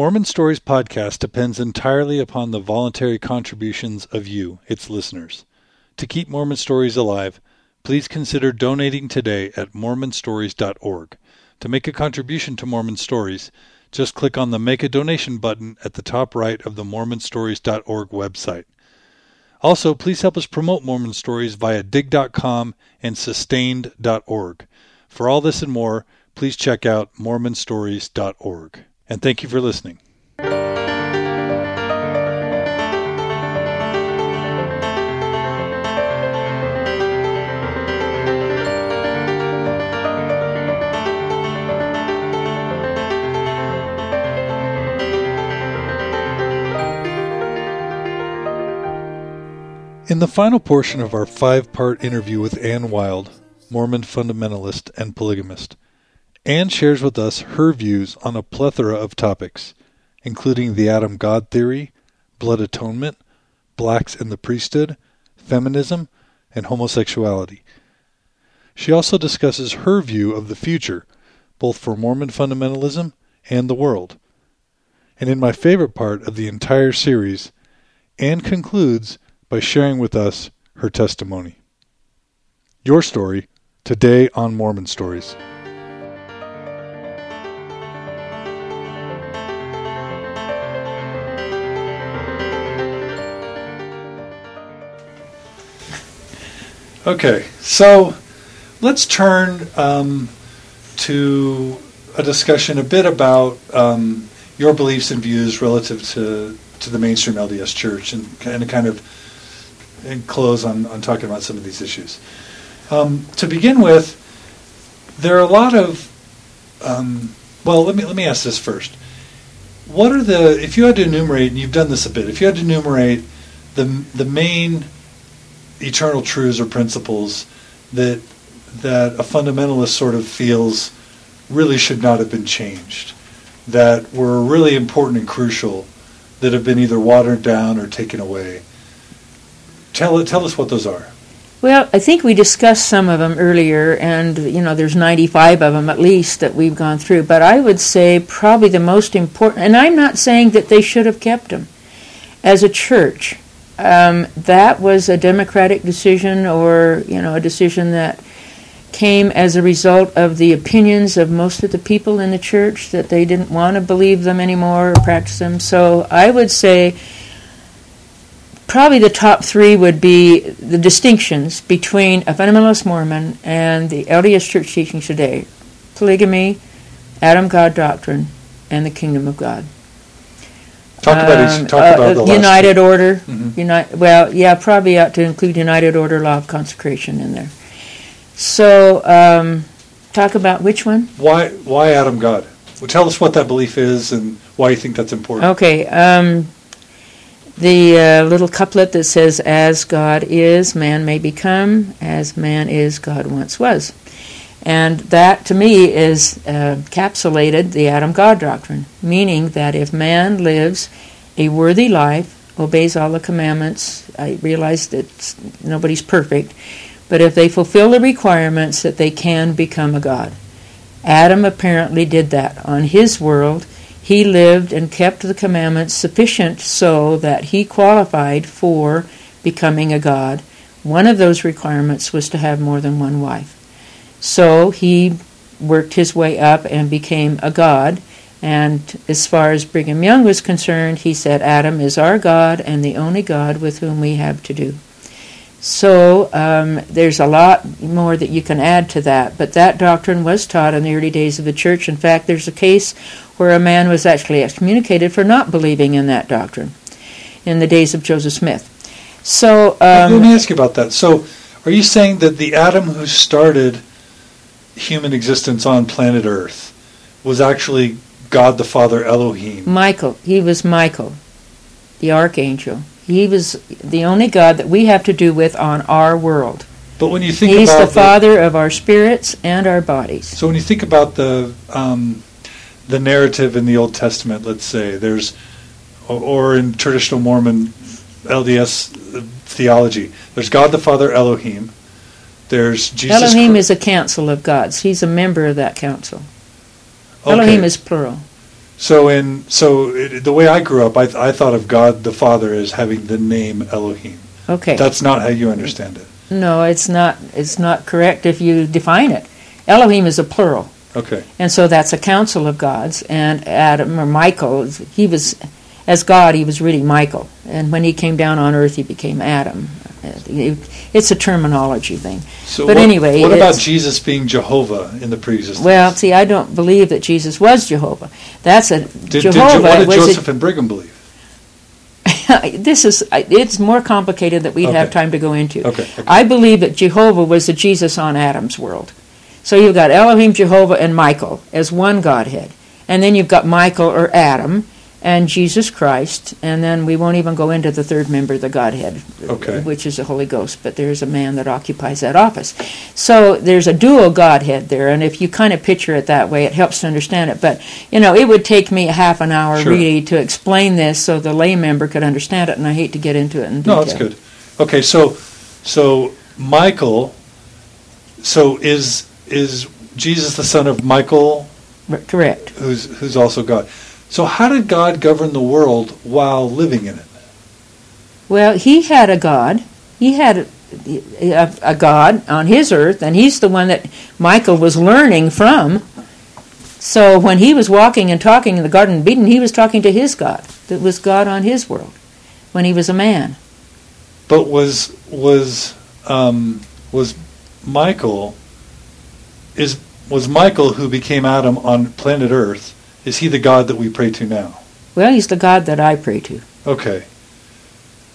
Mormon Stories podcast depends entirely upon the voluntary contributions of you, its listeners. To keep Mormon Stories alive, please consider donating today at mormonstories.org. To make a contribution to Mormon Stories, just click on the Make a Donation button at the top right of the mormonstories.org website. Also, please help us promote Mormon Stories via digg.com and sustained.org. For all this and more, please check out mormonstories.org. And thank you for listening. In the final portion of our five part interview with Anne Wilde, Mormon fundamentalist and polygamist, Anne shares with us her views on a plethora of topics, including the Adam God theory, blood atonement, blacks in the priesthood, feminism, and homosexuality. She also discusses her view of the future, both for Mormon fundamentalism and the world. And in my favorite part of the entire series, Anne concludes by sharing with us her testimony. Your story today on Mormon Stories. Okay, so let's turn um, to a discussion a bit about um, your beliefs and views relative to, to the mainstream LDS Church and, and kind of and close on, on talking about some of these issues. Um, to begin with, there are a lot of um, well, let me let me ask this first. What are the if you had to enumerate, and you've done this a bit, if you had to enumerate the the main eternal truths or principles that that a fundamentalist sort of feels really should not have been changed, that were really important and crucial, that have been either watered down or taken away. Tell tell us what those are. Well, I think we discussed some of them earlier, and you know, there's 95 of them at least that we've gone through. But I would say probably the most important, and I'm not saying that they should have kept them. As a church, um, that was a democratic decision, or you know, a decision that came as a result of the opinions of most of the people in the church that they didn't want to believe them anymore or practice them. So I would say probably the top three would be the distinctions between a fundamentalist Mormon and the LDS Church teachings today polygamy, Adam God doctrine, and the kingdom of God. Talk about each. Talk Um, uh, about the United two. Order. Mhm. Unite. Well, yeah, probably ought to include United Order law of consecration in there. So, um, talk about which one? Why why Adam God? Well, tell us what that belief is and why you think that's important. Okay. Um, the uh, little couplet that says, As God is, man may become, as man is, God once was. And that, to me, is uh, encapsulated the Adam God doctrine, meaning that if man lives a worthy life, obeys all the commandments, I realize that nobody's perfect, but if they fulfill the requirements, that they can become a God. Adam apparently did that on his world he lived and kept the commandments sufficient so that he qualified for becoming a god. One of those requirements was to have more than one wife. So he worked his way up and became a god. And as far as Brigham Young was concerned, he said, Adam is our God and the only God with whom we have to do. So um, there's a lot more that you can add to that, but that doctrine was taught in the early days of the church. In fact, there's a case where a man was actually excommunicated for not believing in that doctrine in the days of Joseph Smith. So Let um, me ask you about that. So, are you saying that the Adam who started human existence on planet Earth was actually God the Father Elohim? Michael, he was Michael, the archangel. He was the only God that we have to do with on our world. But when you think He's about the father of our spirits and our bodies. So when you think about the um, the narrative in the Old Testament, let's say there's, or, or in traditional Mormon LDS theology, there's God the Father Elohim. There's Jesus. Elohim is a council of gods. He's a member of that council. okay. Elohim is plural. So in so it, the way I grew up, I, I thought of God the Father as having the name Elohim. Okay. That's not how you understand it. no, it's not. It's not correct if you define it. Elohim is a plural, Okay. and so that's a council of gods. And Adam or Michael, he was as God. He was really Michael, and when he came down on earth, he became Adam. It's a terminology thing. So But what, anyway, what about Jesus being Jehovah in the pre-existence? Well, see, I don't believe that Jesus was Jehovah. That's a did, did, Jehovah Jo- what did Joseph and Brigham believe? this is it's more complicated that we'd have time to go into. Okay, okay. I believe that Jehovah was the Jesus on Adam's world. So you've got Elohim, Jehovah, and Michael as one Godhead, and then you've got Michael or Adam and Jesus Christ, and then we won't even go into the third member of the Godhead, Okay. which is the Holy Ghost. But there's a man that occupies that office. So there's a dual Godhead there, and if you kind of picture it that way, it helps to understand it. But you know, it would take me a half an hour Sure. really to explain this so the lay member could understand it, and I hate to get into it in. No, that's good. Okay, so so Michael, so is is Jesus the son of Michael, Correct. who's who's also God? So how did God govern the world while living in it? Well, he had a God. He had a, a, a God on his earth, and he's the one that Michael was learning from. So when he was walking and talking in the Garden of Eden, he was talking to his God. That was God on his world when he was a man. But was was um, was Michael is was Michael who became Adam on planet Earth? Is he the God that we pray to now? Well, he's the God that I pray to, Okay.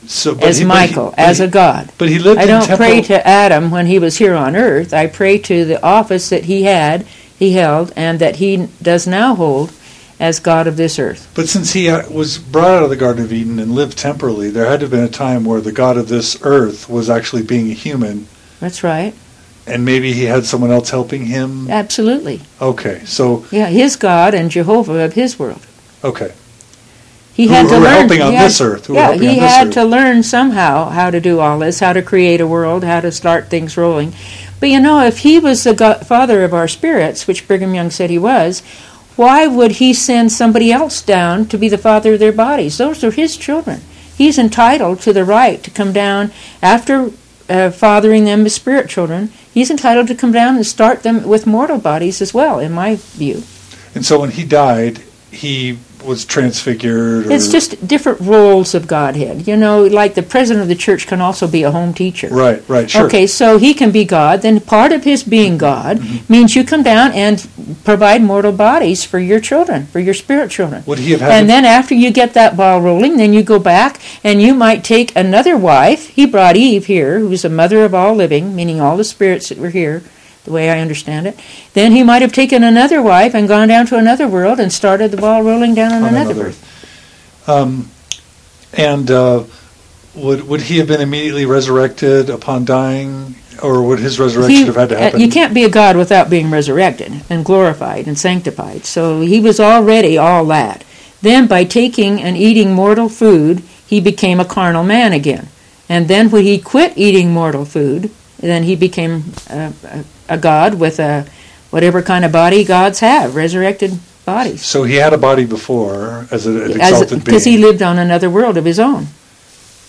So but as he- he- Michael, but as he- a God. But he lived I don't temporal, pray to Adam when he was here on earth. I pray to the office that he had, he held, and that he does now hold as God of this earth. But since he was brought out of the Garden of Eden and lived temporally, there had to have been a time where the God of this earth was actually being a human, That's right. And maybe he had someone else helping him. Absolutely. Okay, so Yeah, his God and Jehovah of his world. okay, He Who- had who to were learn. helping on had- this earth, yeah, he had earth. to learn somehow how to do all this, how to create a world, how to start things rolling. But you know, if he was the God, father of our spirits, which Brigham Young said he was, why would he send somebody else down to be the father of their bodies? Those are his children. He's entitled to the right to come down after uh, fathering them as spirit children. He's entitled to come down and start them with mortal bodies as well, in my view. and so when he died, he was transfigured. Or, It's just different roles of Godhead. You know, like the president of the church can also be a home teacher. right, right, sure. Okay, so he can be God. Then part of his being God Mm-hmm. means you come down and provide mortal bodies for your children, for your spirit children. Would he have had? And then after you get that ball rolling, then you go back and you might take another wife. He brought Eve here, who's the mother of all living, meaning all the spirits that were here, the way I understand it. Then he might have taken another wife and gone down to another world and started the ball rolling down on, on another another- world. Um, and uh, would would he have been immediately resurrected upon dying, or would his resurrection He- have had to uh, happen? You can't be a God without being resurrected and glorified and sanctified. So he was already all that. Then, by taking and eating mortal food, he became a carnal man again. And then, when he quit eating mortal food, then he became a, a, a God with a whatever kind of body gods have, resurrected bodies. So he had a body before as an exalted being. Because he lived on another world of his own.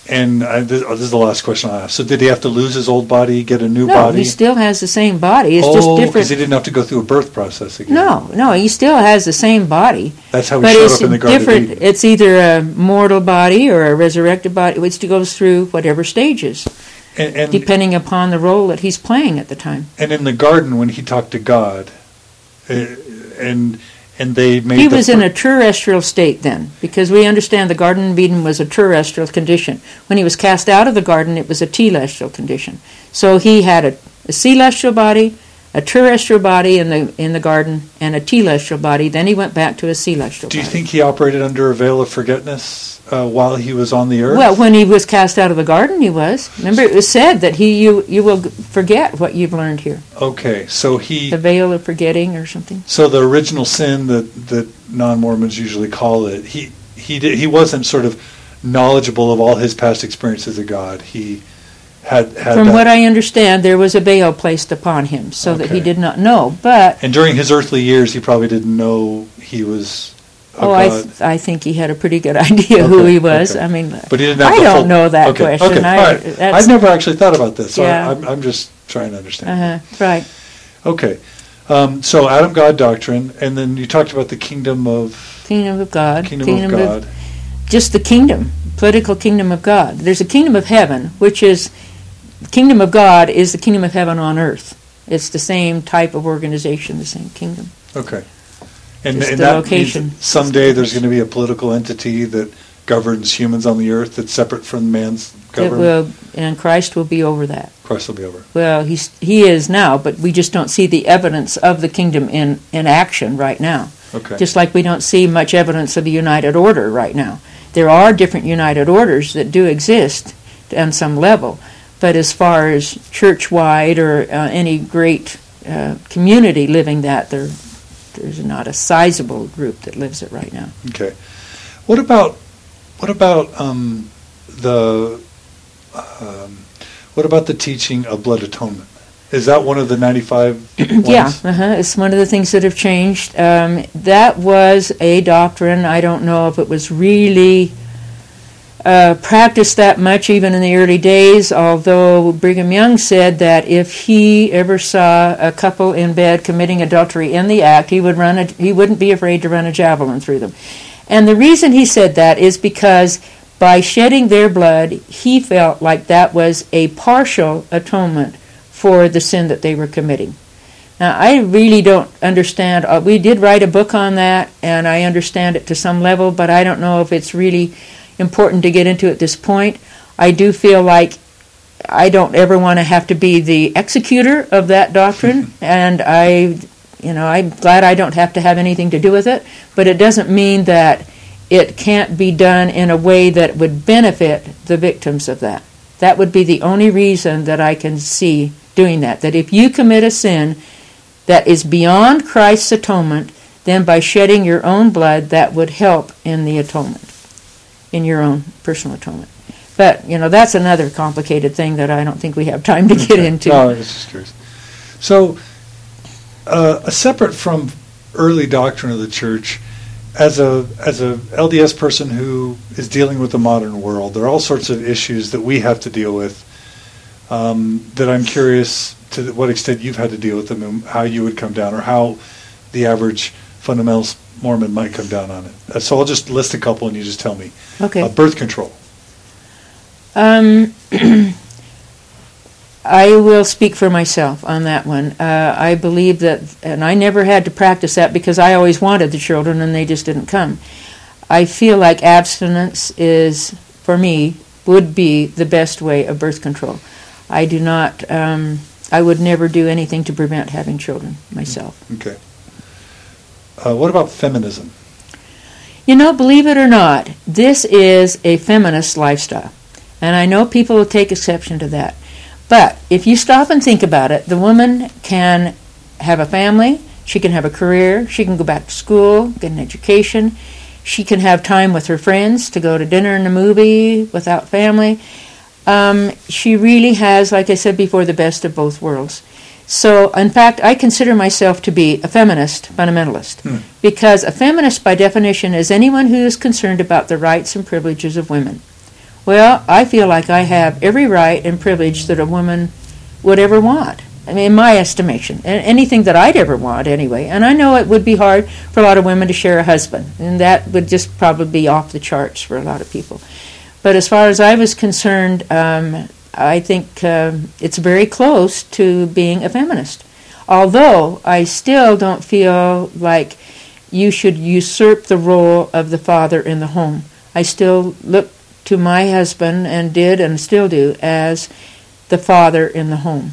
and I, this, oh, this is the last question I have. So did he have to lose his old body, get a new No, body? he still has the same body. It's oh, just because he didn't have to go through a birth process again. No, no, he still has the same body. That's how he showed up in the Garden different. of Eden. It's either a mortal body or a resurrected body, which goes through whatever stages, And, and, depending upon the role that he's playing at the time. and in the garden when he talked to God, uh, and and they made He the was in a terrestrial state then, because we understand the Garden of Eden was a terrestrial condition. When he was cast out of the garden, it was a telestial condition. So he had a, a celestial body, a terrestrial body in the in the garden, and a telestial body. Then he went back to a celestial. Body. Do you body. think he operated under a veil of forgetfulness uh, while he was on the earth? Well, when he was cast out of the garden, he was. Remember, it was said that he you you will forget what you've learned here. okay, so he The veil of forgetting, or something. So the original sin that that non-Mormons usually call it, he he did, he wasn't sort of knowledgeable of all his past experiences of God. He had had From that- what I understand, there was a veil placed upon him, so that he did not know. But and during his earthly years, he probably didn't know he was Oh, I, th- I think he had a pretty good idea who he was. okay. I mean, But he didn't I don't full- know that okay, question. Okay, I, All right. I've never actually thought about this, so I- Yeah. I'm, I'm just trying to understand. Uh-huh, right. Okay, um, so Adam God doctrine, and then you talked about the kingdom of Kingdom of God. kingdom, of God. just the kingdom, political kingdom of God. There's a kingdom of heaven, which is kingdom of God is the kingdom of heaven on earth. It's the same type of organization, the same kingdom. Okay, and, and the that location. means someday there's going to be a political entity that governs humans on the earth that's separate from man's government. will, and Christ will be over that. Christ will be over. Well, he's he is now, but we just don't see the evidence of the kingdom in in action right now. Okay. Just like we don't see much evidence of the United Order right now. There are different United Orders that do exist on some level, but as far as church-wide or uh, any great uh, community living that, there there's not a sizable group that lives it right now. Okay. What about what about um, the um, what about the teaching of blood atonement? Is that one of the 95? Yeah, uh-huh. it's one of the things that have changed. Um, that was a doctrine. I don't know if it was really uh, practiced that much even in the early days, although Brigham Young said that if he ever saw a couple in bed committing adultery in the act, he would run a, he wouldn't be afraid to run a javelin through them. And the reason he said that is because by shedding their blood, he felt like that was a partial atonement for the sin that they were committing. Now, I really don't understand. Uh, we did write a book on that, and I understand it to some level, but I don't know if it's really important to get into at this point. I do feel like I don't ever want to have to be the executor of that doctrine, and I, you know, I'm glad I don't have to have anything to do with it, but it doesn't mean that it can't be done in a way that would benefit the victims of that. That would be the only reason that I can see doing that. That if you commit a sin that is beyond Christ's atonement, then by shedding your own blood, that would help in the atonement, in your own personal atonement. But, you know, that's another complicated thing that I don't think we have time to get Okay. into. No, I was just curious. So, uh, separate from early doctrine of the church, as a as a LDS person who is dealing with the modern world, there are all sorts of issues that we have to deal with. Um, that I'm curious to what extent you've had to deal with them and how you would come down, or how the average fundamentalist Mormon might come down on it. Uh, So I'll just list a couple, and you just tell me. Okay. Uh, birth control. Um, I will speak for myself on that one. Uh, I believe that, and I never had to practice that because I always wanted the children and they just didn't come. I feel like abstinence is, for me, would be the best way of birth control. I do not, um, I would never do anything to prevent having children myself. Okay. Uh, what about feminism? You know, believe it or not, this is a feminist lifestyle. And I know people will take exception to that. But if you stop and think about it, the woman can have a family, she can have a career, she can go back to school, get an education, she can have time with her friends to go to dinner and a movie without family. Um, she really has, like I said before, the best of both worlds. So, in fact, I consider myself to be a feminist fundamentalist Hmm. because a feminist, by definition, is anyone who is concerned about the rights and privileges of women. Well, I feel like I have every right and privilege that a woman would ever want. I mean, in my estimation, and anything that I'd ever want anyway. And I know it would be hard for a lot of women to share a husband, and that would just probably be off the charts for a lot of people. But as far as I was concerned, um, I think um, it's very close to being a feminist. Although I still don't feel like you should usurp the role of the father in the home. I still look to my husband and did and still do as the father in the home.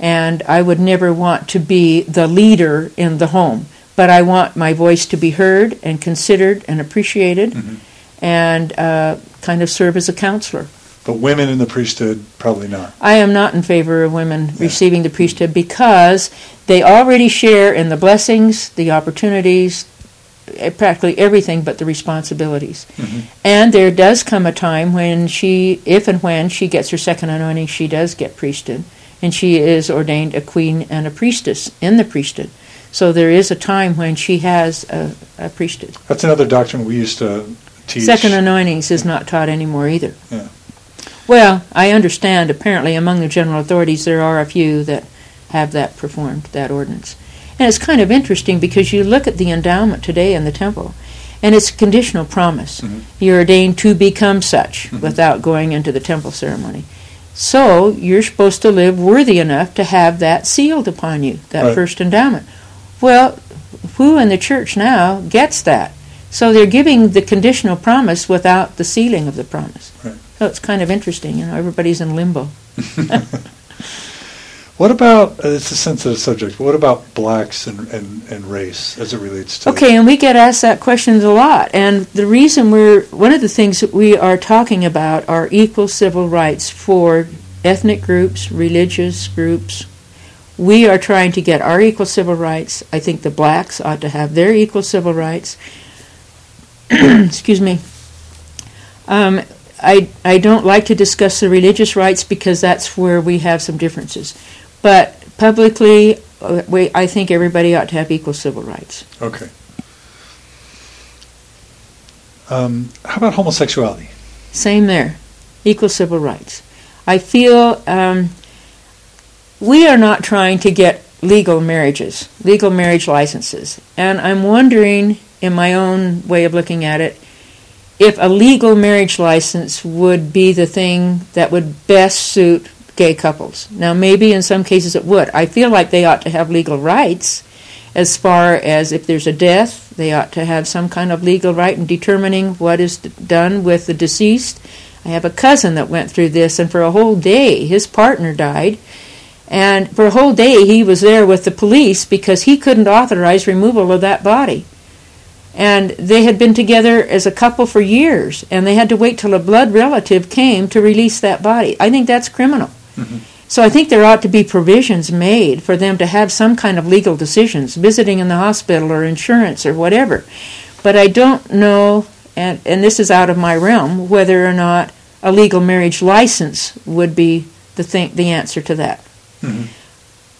And I would never want to be the leader in the home, but I want my voice to be heard and considered and appreciated Mhm. and uh, kind of serve as a counselor. But women in the priesthood, probably not. I am not in favor of women Yeah. receiving the priesthood because they already share in the blessings, the opportunities, eh, practically everything but the responsibilities. Mhm. And there does come a time when she, if and when she gets her second anointing, she does get priesthood. And she is ordained a queen and a priestess in the priesthood. So there is a time when she has a, a priesthood. That's another doctrine we used to teach. Second anointings is not taught anymore either. Yeah. Well, I understand apparently among the general authorities there are a few that have that performed, that ordinance. And it's kind of interesting because you look at the endowment today in the temple, and it's a conditional promise. Mhm. You're ordained to become such Mhm. without going into the temple ceremony. So you're supposed to live worthy enough to have that sealed upon you, that Right. first endowment. Well, who in the church now gets that? So they're giving the conditional promise without the sealing of the promise. Right. So it's kind of interesting, you know, everybody's in limbo. What about, uh, it's a sensitive subject, what about blacks and, and, and race as it relates to. Okay, and we get asked that question a lot. And the reason we're, one of the things that we are talking about are equal civil rights for ethnic groups, religious groups. We are trying to get our equal civil rights. I think the blacks ought to have their equal civil rights. Excuse me. Um, I, I don't like to discuss the religious rights because that's where we have some differences. But publicly, uh, we, I think everybody ought to have equal civil rights. Okay. Um, how about homosexuality? Same there. Equal civil rights. I feel um, we are not trying to get legal marriages, legal marriage licenses. And I'm wondering, in my own way of looking at it, if a legal marriage license would be the thing that would best suit gay couples. Now, maybe in some cases it would. I feel like they ought to have legal rights as far as if there's a death, they ought to have some kind of legal right in determining what is done with the deceased. I have a cousin that went through this, and for a whole day, his partner died. And for a whole day, he was there with the police because he couldn't authorize removal of that body. And they had been together as a couple for years, and they had to wait till a blood relative came to release that body. I think that's criminal. Mhm. So I think there ought to be provisions made for them to have some kind of legal decisions, visiting in the hospital or insurance or whatever. But I don't know, and, and this is out of my realm, whether or not a legal marriage license would be the thing, the answer to that. Mhm.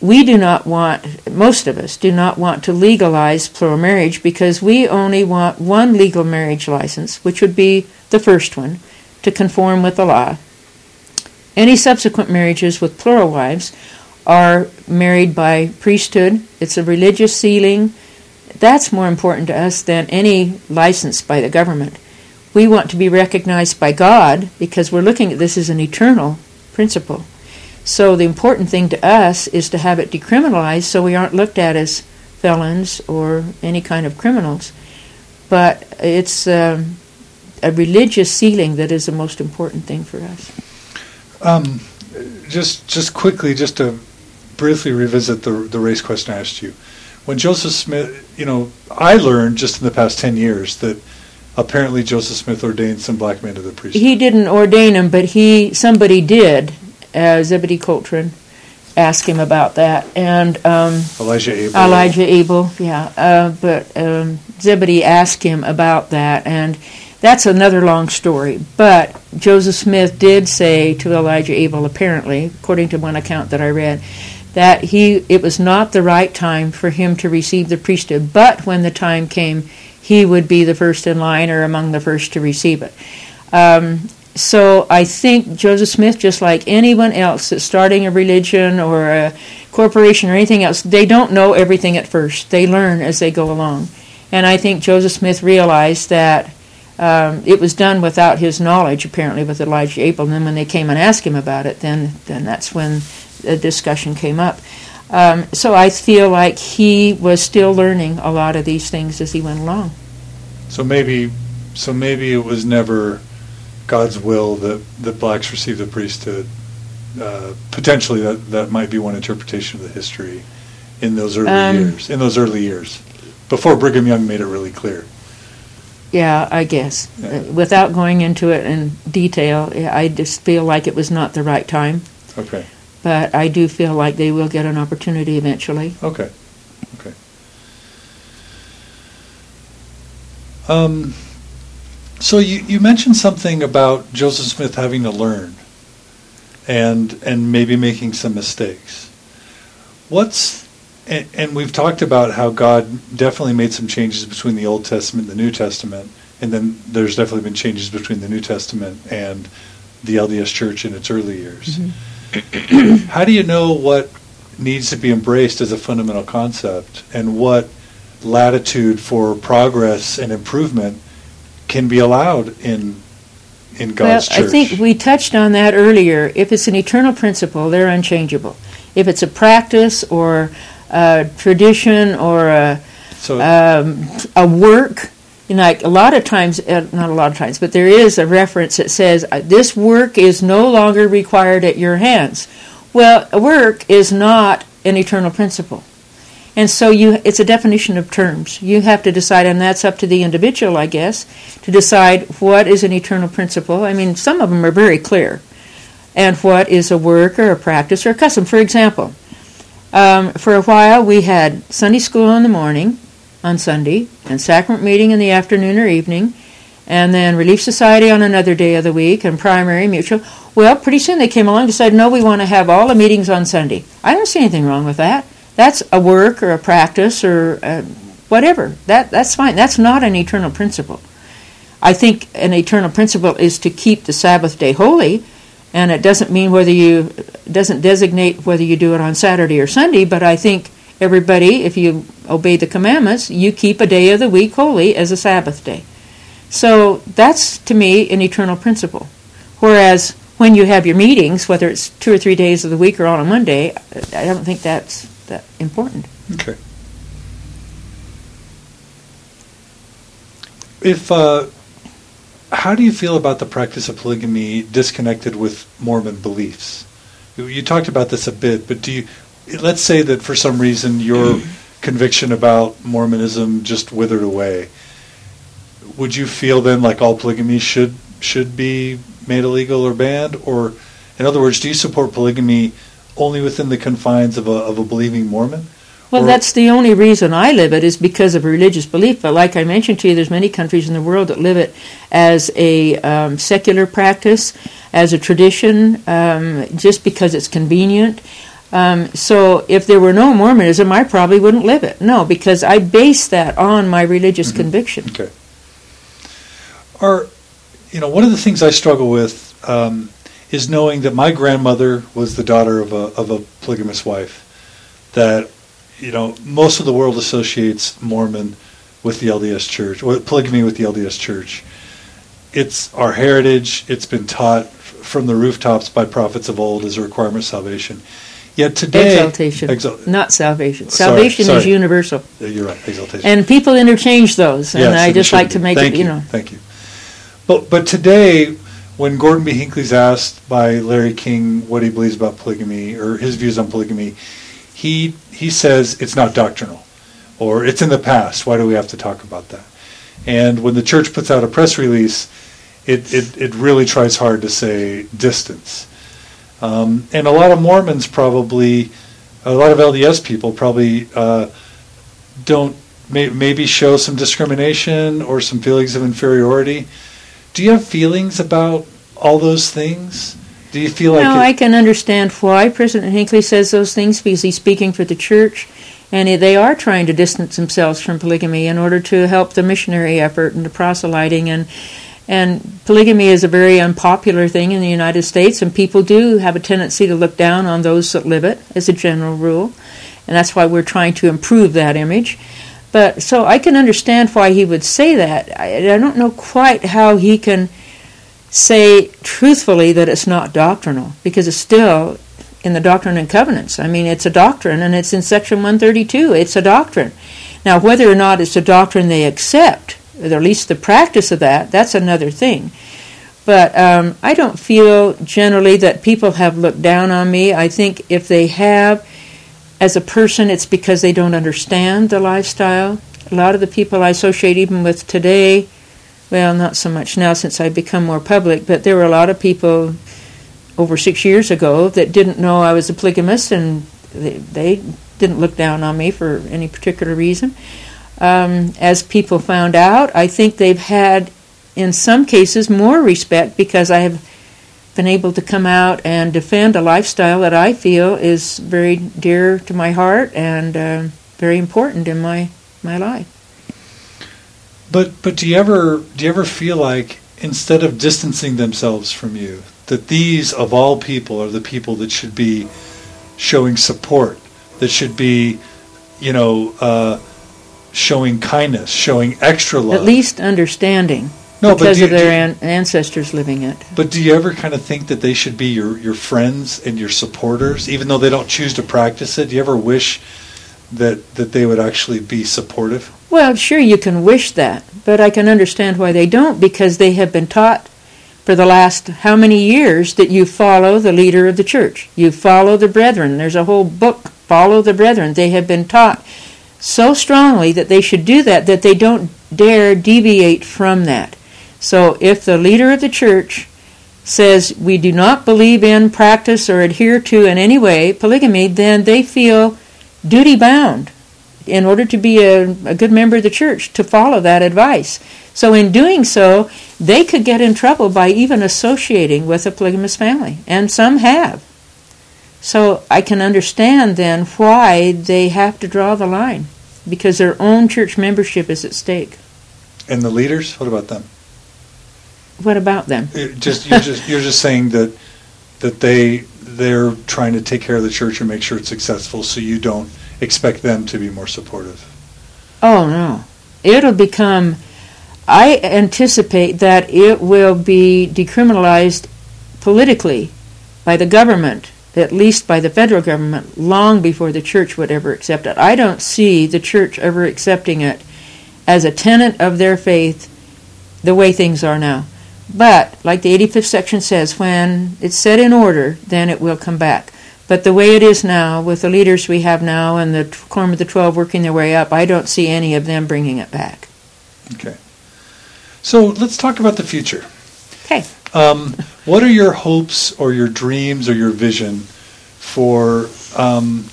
We do not want, most of us do not want to legalize plural marriage because we only want one legal marriage license, which would be the first one, to conform with the law. Any subsequent marriages with plural wives are married by priesthood. It's a religious sealing. That's more important to us than any license by the government. We want to be recognized by God because we're looking at this as an eternal principle. So the important thing to us is to have it decriminalized so we aren't looked at as felons or any kind of criminals. But it's um, a religious sealing that is the most important thing for us. Um, just, just quickly, just to briefly revisit the the race question I asked you. When Joseph Smith, you know, I learned just in the past ten years that apparently Joseph Smith ordained some black men to the priesthood. He didn't ordain him, but he somebody did. Uh, Zebedee Coltrin asked him about that, and um, Elijah Abel. Elijah Abel, yeah. Uh, but um, Zebedee asked him about that, and that's another long story. But Joseph Smith did say to Elijah Abel, apparently, according to one account that I read, that he it was not the right time for him to receive the priesthood, but when the time came, he would be the first in line or among the first to receive it. Um, so I think Joseph Smith, just like anyone else that's starting a religion or a corporation or anything else, they don't know everything at first. They learn as they go along. And I think Joseph Smith realized that um, it was done without his knowledge, apparently, with Elijah Abel. And then when they came and asked him about it, then, then that's when the discussion came up. Um, so I feel like he was still learning a lot of these things as he went along. So maybe, so maybe it was never God's will that that blacks receive the priesthood. Uh, potentially, that that might be one interpretation of the history in those early Um, years. In those early years, before Brigham Young made it really clear. Yeah, I guess. Yeah. Uh, without going into it in detail, I just feel like it was not the right time. Okay. But I do feel like they will get an opportunity eventually. Okay. Okay. Um, so you, you mentioned something about Joseph Smith having to learn and and maybe making some mistakes. What's And, and we've talked about how God definitely made some changes between the Old Testament and the New Testament, and then there's definitely been changes between the New Testament and the LDS Church in its early years. Mm-hmm. how do you know what needs to be embraced as a fundamental concept and what latitude for progress and improvement can be allowed in in God's well, church. I think we touched on that earlier. If it's an eternal principle, they're unchangeable. If it's a practice or a tradition or a so, um, a work, you know, like a lot of times, uh, not a lot of times, but there is a reference that says uh, this work is no longer required at your hands. Well, a work is not an eternal principle. And so you, it's a definition of terms. You have to decide, and that's up to the individual, I guess, to decide what is an eternal principle. I mean, some of them are very clear, and what is a work or a practice or a custom. For example, um, for a while we had Sunday school in the morning on Sunday, and sacrament meeting in the afternoon or evening, and then Relief Society on another day of the week, and primary mutual. Well, pretty soon they came along and decided, no, we want to have all the meetings on Sunday. I don't see anything wrong with that. That's a work or a practice or uh, whatever. That that's fine. That's not an eternal principle. I think an eternal principle is to keep the Sabbath day holy, and it doesn't mean whether you doesn't designate whether you do it on Saturday or Sunday. But I think everybody, if you obey the commandments, you keep a day of the week holy as a Sabbath day. So that's to me an eternal principle. Whereas when you have your meetings, whether it's two or three days of the week or on a Monday, I don't think that's that important. Okay. If uh, how do you feel about the practice of polygamy disconnected with Mormon beliefs? You talked about this a bit, but do you? Let's say that for some reason your conviction about Mormonism just withered away. Would you feel then like all polygamy should should be made illegal or banned, or in other words, do you support polygamy only within the confines of a, of a believing Mormon? Well, or that's the only reason I live it is because of religious belief. But like I mentioned to you, there's many countries in the world that live it as a um, secular practice, as a tradition, um, just because it's convenient. Um, so if there were no Mormonism, I probably wouldn't live it. No, because I base that on my religious mm-hmm. conviction. Okay. Or, you know one of the things I struggle with um, is knowing that my grandmother was the daughter of a of a polygamous wife. That you know most of the world associates Mormon with the LDS Church, or polygamy with the LDS Church. It's our heritage. It's been taught from the rooftops by prophets of old as a requirement of salvation. Yet today, exaltation, exal- not salvation. Salvation sorry, sorry. is universal. You're right, exaltation. And people interchange those, and yes, I just like be. to make Thank it. You, you know. Thank you. But but today, when Gordon B. Hinckley's asked by Larry King what he believes about polygamy or his views on polygamy, he he says it's not doctrinal, or it's in the past. Why do we have to talk about that? And when the church puts out a press release, it it, it really tries hard to say distance. Um, and a lot of Mormons probably, a lot of LDS people probably uh, don't may, maybe show some discrimination or some feelings of inferiority do you have feelings about all those things? Do you feel like no? I can understand why President Hinckley says those things because he's speaking for the church, and they are trying to distance themselves from polygamy in order to help the missionary effort and the proselyting and. And polygamy is a very unpopular thing in the United States, and people do have a tendency to look down on those that live it, as a general rule. And that's why we're trying to improve that image. But so I can understand why he would say that. I, I don't know quite how he can say truthfully that it's not doctrinal because it's still in the Doctrine and Covenants. I mean, it's a doctrine and it's in section 132. It's a doctrine. Now, whether or not it's a doctrine they accept, or at least the practice of that, that's another thing. But um, I don't feel generally that people have looked down on me. I think if they have, as a person, it's because they don't understand the lifestyle. A lot of the people I associate even with today, well, not so much now since I've become more public, but there were a lot of people over six years ago that didn't know I was a polygamist and they, they didn't look down on me for any particular reason. Um, as people found out, I think they've had, in some cases, more respect because I have been able to come out and defend a lifestyle that I feel is very dear to my heart and uh, very important in my, my life. But but do you ever do you ever feel like instead of distancing themselves from you, that these of all people are the people that should be showing support, that should be, you know, uh, showing kindness, showing extra love, At least understanding no, because but of you- their an- ancestors living it. but do you ever kind of think that they should be your your friends and your supporters, even though they don't choose to practice it? Do you ever wish that that they would actually be supportive? Well, sure, you can wish that, but I can understand why they don't because they have been taught for the last how many years that you follow the leader of the church. You follow the brethren. There's a whole book, Follow the Brethren. They have been taught so strongly that they should do that that they don't dare deviate from that. So if the leader of the church says we do not believe in, practice, or adhere to in any way polygamy, then they feel duty bound in order to be a, a good member of the church to follow that advice. So in doing so, they could get in trouble by even associating with a polygamous family, and some have. So I can understand then why they have to draw the line, because their own church membership is at stake. And the leaders, what about them? What about them? It just you're just you're just saying that that they they're trying to take care of the church and make sure it's successful, so you don't expect them to be more supportive. Oh no. It'll become I anticipate that it will be decriminalized politically by the government, at least by the federal government, long before the church would ever accept it. I don't see the church ever accepting it as a tenet of their faith the way things are now. But, like the 85th section says, when it's set in order, then it will come back. But the way it is now, with the leaders we have now and the Quorum of the Twelve working their way up, I don't see any of them bringing it back. Okay. So let's talk about the future. Okay. Um, what are your hopes or your dreams or your vision for um,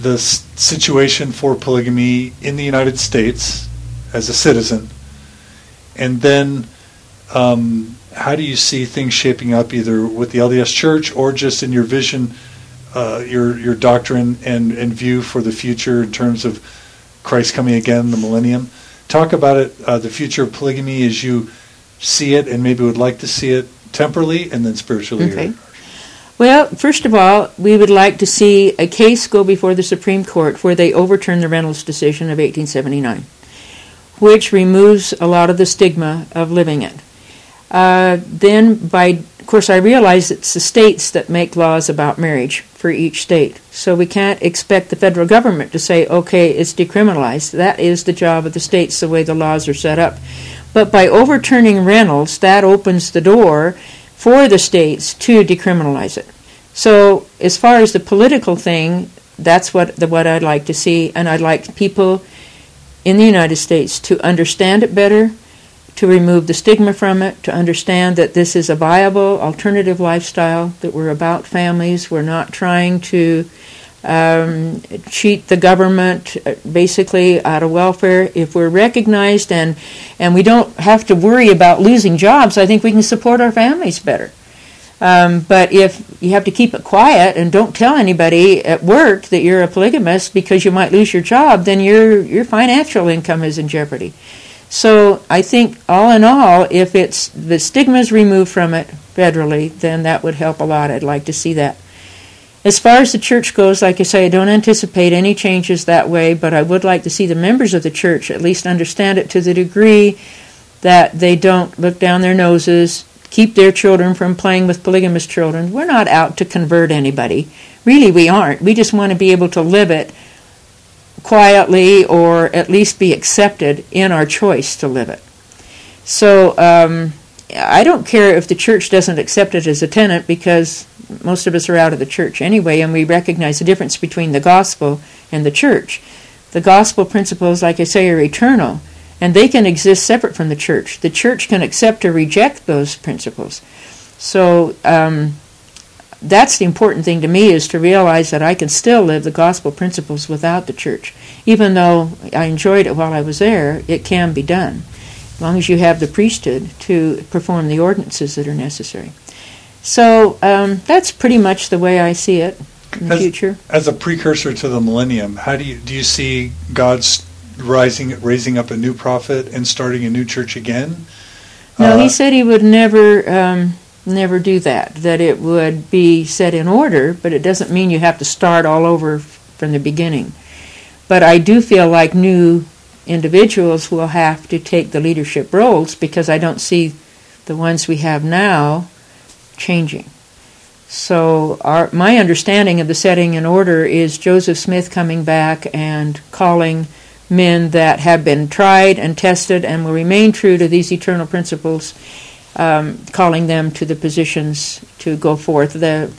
the s- situation for polygamy in the United States as a citizen? And then um, how do you see things shaping up either with the LDS Church or just in your vision, uh, your, your doctrine and, and view for the future in terms of Christ coming again, the millennium? Talk about it, uh, the future of polygamy as you see it and maybe would like to see it temporally and then spiritually. Okay. Well, first of all, we would like to see a case go before the Supreme Court where they overturn the Reynolds decision of 1879, which removes a lot of the stigma of living it. Uh, then, by of course, I realize it's the states that make laws about marriage for each state. So we can't expect the federal government to say, okay, it's decriminalized. That is the job of the states, the way the laws are set up. But by overturning Reynolds, that opens the door for the states to decriminalize it. So, as far as the political thing, that's what the, what I'd like to see, and I'd like people in the United States to understand it better, to remove the stigma from it, to understand that this is a viable alternative lifestyle, that we're about families, we're not trying to um, cheat the government uh, basically out of welfare. If we're recognized and and we don't have to worry about losing jobs, I think we can support our families better. Um, but if you have to keep it quiet and don't tell anybody at work that you're a polygamist because you might lose your job, then your your financial income is in jeopardy. So I think all in all, if it's the stigma is removed from it federally, then that would help a lot. I'd like to see that. As far as the church goes, like I say, I don't anticipate any changes that way, but I would like to see the members of the church at least understand it to the degree that they don't look down their noses, keep their children from playing with polygamous children. We're not out to convert anybody. Really, we aren't. We just want to be able to live it quietly or at least be accepted in our choice to live it. So um, I don't care if the church doesn't accept it as a tenant because most of us are out of the church anyway, and we recognize the difference between the gospel and the church. The gospel principles, like I say, are eternal, and they can exist separate from the church. The church can accept or reject those principles. So um, that's the important thing to me is to realize that I can still live the gospel principles without the church. Even though I enjoyed it while I was there, it can be done, as long as you have the priesthood to perform the ordinances that are necessary. So um, that's pretty much the way I see it in the As- future. As a precursor to the millennium, how do you do you see God's rising raising up a new prophet and starting a new church again? No, Uh, he said he would never, um, never do that. That it would be set in order, but it doesn't mean you have to start all over from the beginning. But I do feel like new individuals will have to take the leadership roles because I don't see the ones we have now changing. So our my understanding of the setting in order is Joseph Smith coming back and calling men that have been tried and tested and will remain true to these eternal principles, um, calling them to the positions to go forth. The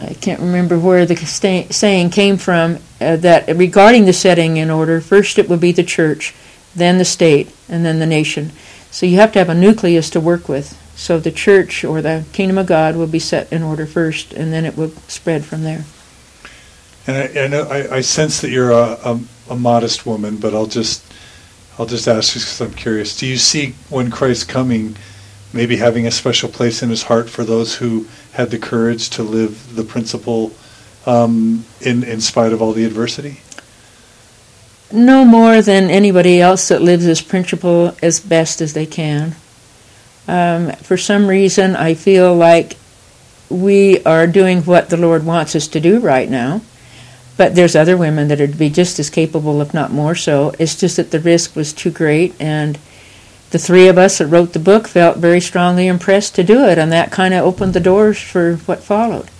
I can't remember where the sta- saying came from uh, that regarding the setting in order, first it would be the church, then the state, and then the nation. So you have to have a nucleus to work with. So the church or the kingdom of God will be set in order first, and then it will spread from there. And I, I know I, I sense that you're a, a, a modest woman, but I'll just I'll just ask you because I'm curious. Do you see when Christ's coming, maybe having a special place in His heart for those who had the courage to live the principle um, in in spite of all the adversity? no more than anybody else that lives this principle as best as they can. Um, for some reason, I feel like we are doing what the Lord wants us to do right now. But there's other women that to be just as capable, if not more so. It's just that the risk was too great, and the three of us that wrote the book felt very strongly impressed to do it, and that kind of opened the doors for what followed.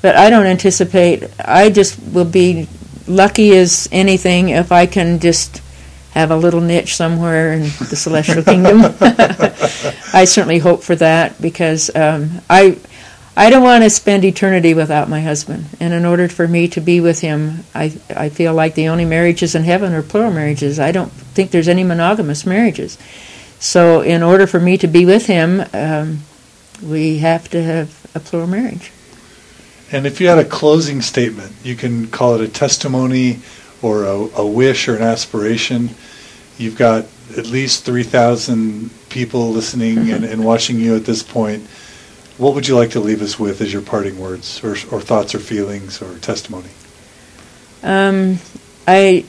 But I don't anticipate. I just will be lucky as anything if I can just have a little niche somewhere in the celestial kingdom. I certainly hope for that because um, I I don't want to spend eternity without my husband, and in order for me to be with him, I I feel like the only marriages in heaven are plural marriages. I don't think there's any monogamous marriages. So, in order for me to be with him, um, we have to have a plural marriage. And if you had a closing statement, you can call it a testimony or a, a wish or an aspiration. You've got at least 3,000 people listening and, and watching you at this point. What would you like to leave us with as your parting words or, or thoughts or feelings or testimony? Um, I,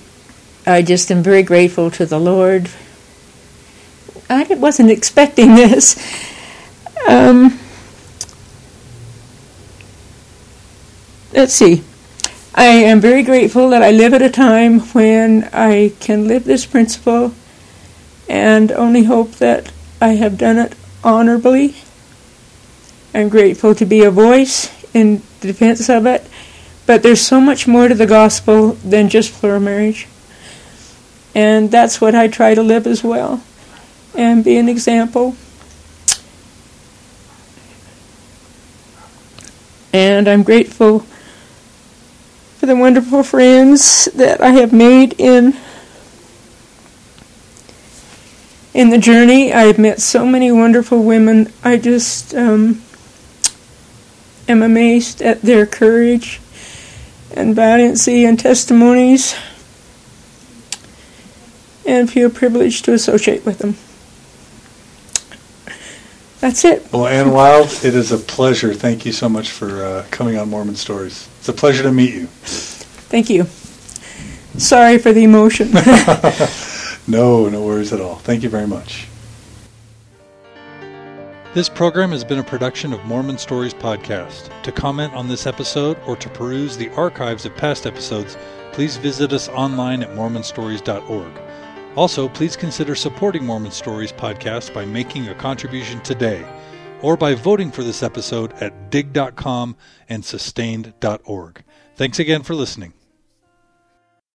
I just am very grateful to the Lord. I wasn't expecting this. Um, let's see. I am very grateful that I live at a time when I can live this principle and only hope that I have done it honorably. I'm grateful to be a voice in defense of it. But there's so much more to the gospel than just plural marriage. And that's what I try to live as well and be an example. And I'm grateful for the wonderful friends that I have made in in the journey. I've met so many wonderful women. I just um, am amazed at their courage and valiancy and testimonies and feel privileged to associate with them. That's it. Well, Anne Wilde, it is a pleasure. Thank you so much for uh, coming on Mormon Stories. It's a pleasure to meet you. Thank you. Sorry for the emotion. no, no worries at all. Thank you very much. This program has been a production of Mormon Stories Podcast. To comment on this episode or to peruse the archives of past episodes, please visit us online at mormonstories.org. Also, please consider supporting Mormon Stories Podcast by making a contribution today or by voting for this episode at digg.com and sustained.org. Thanks again for listening.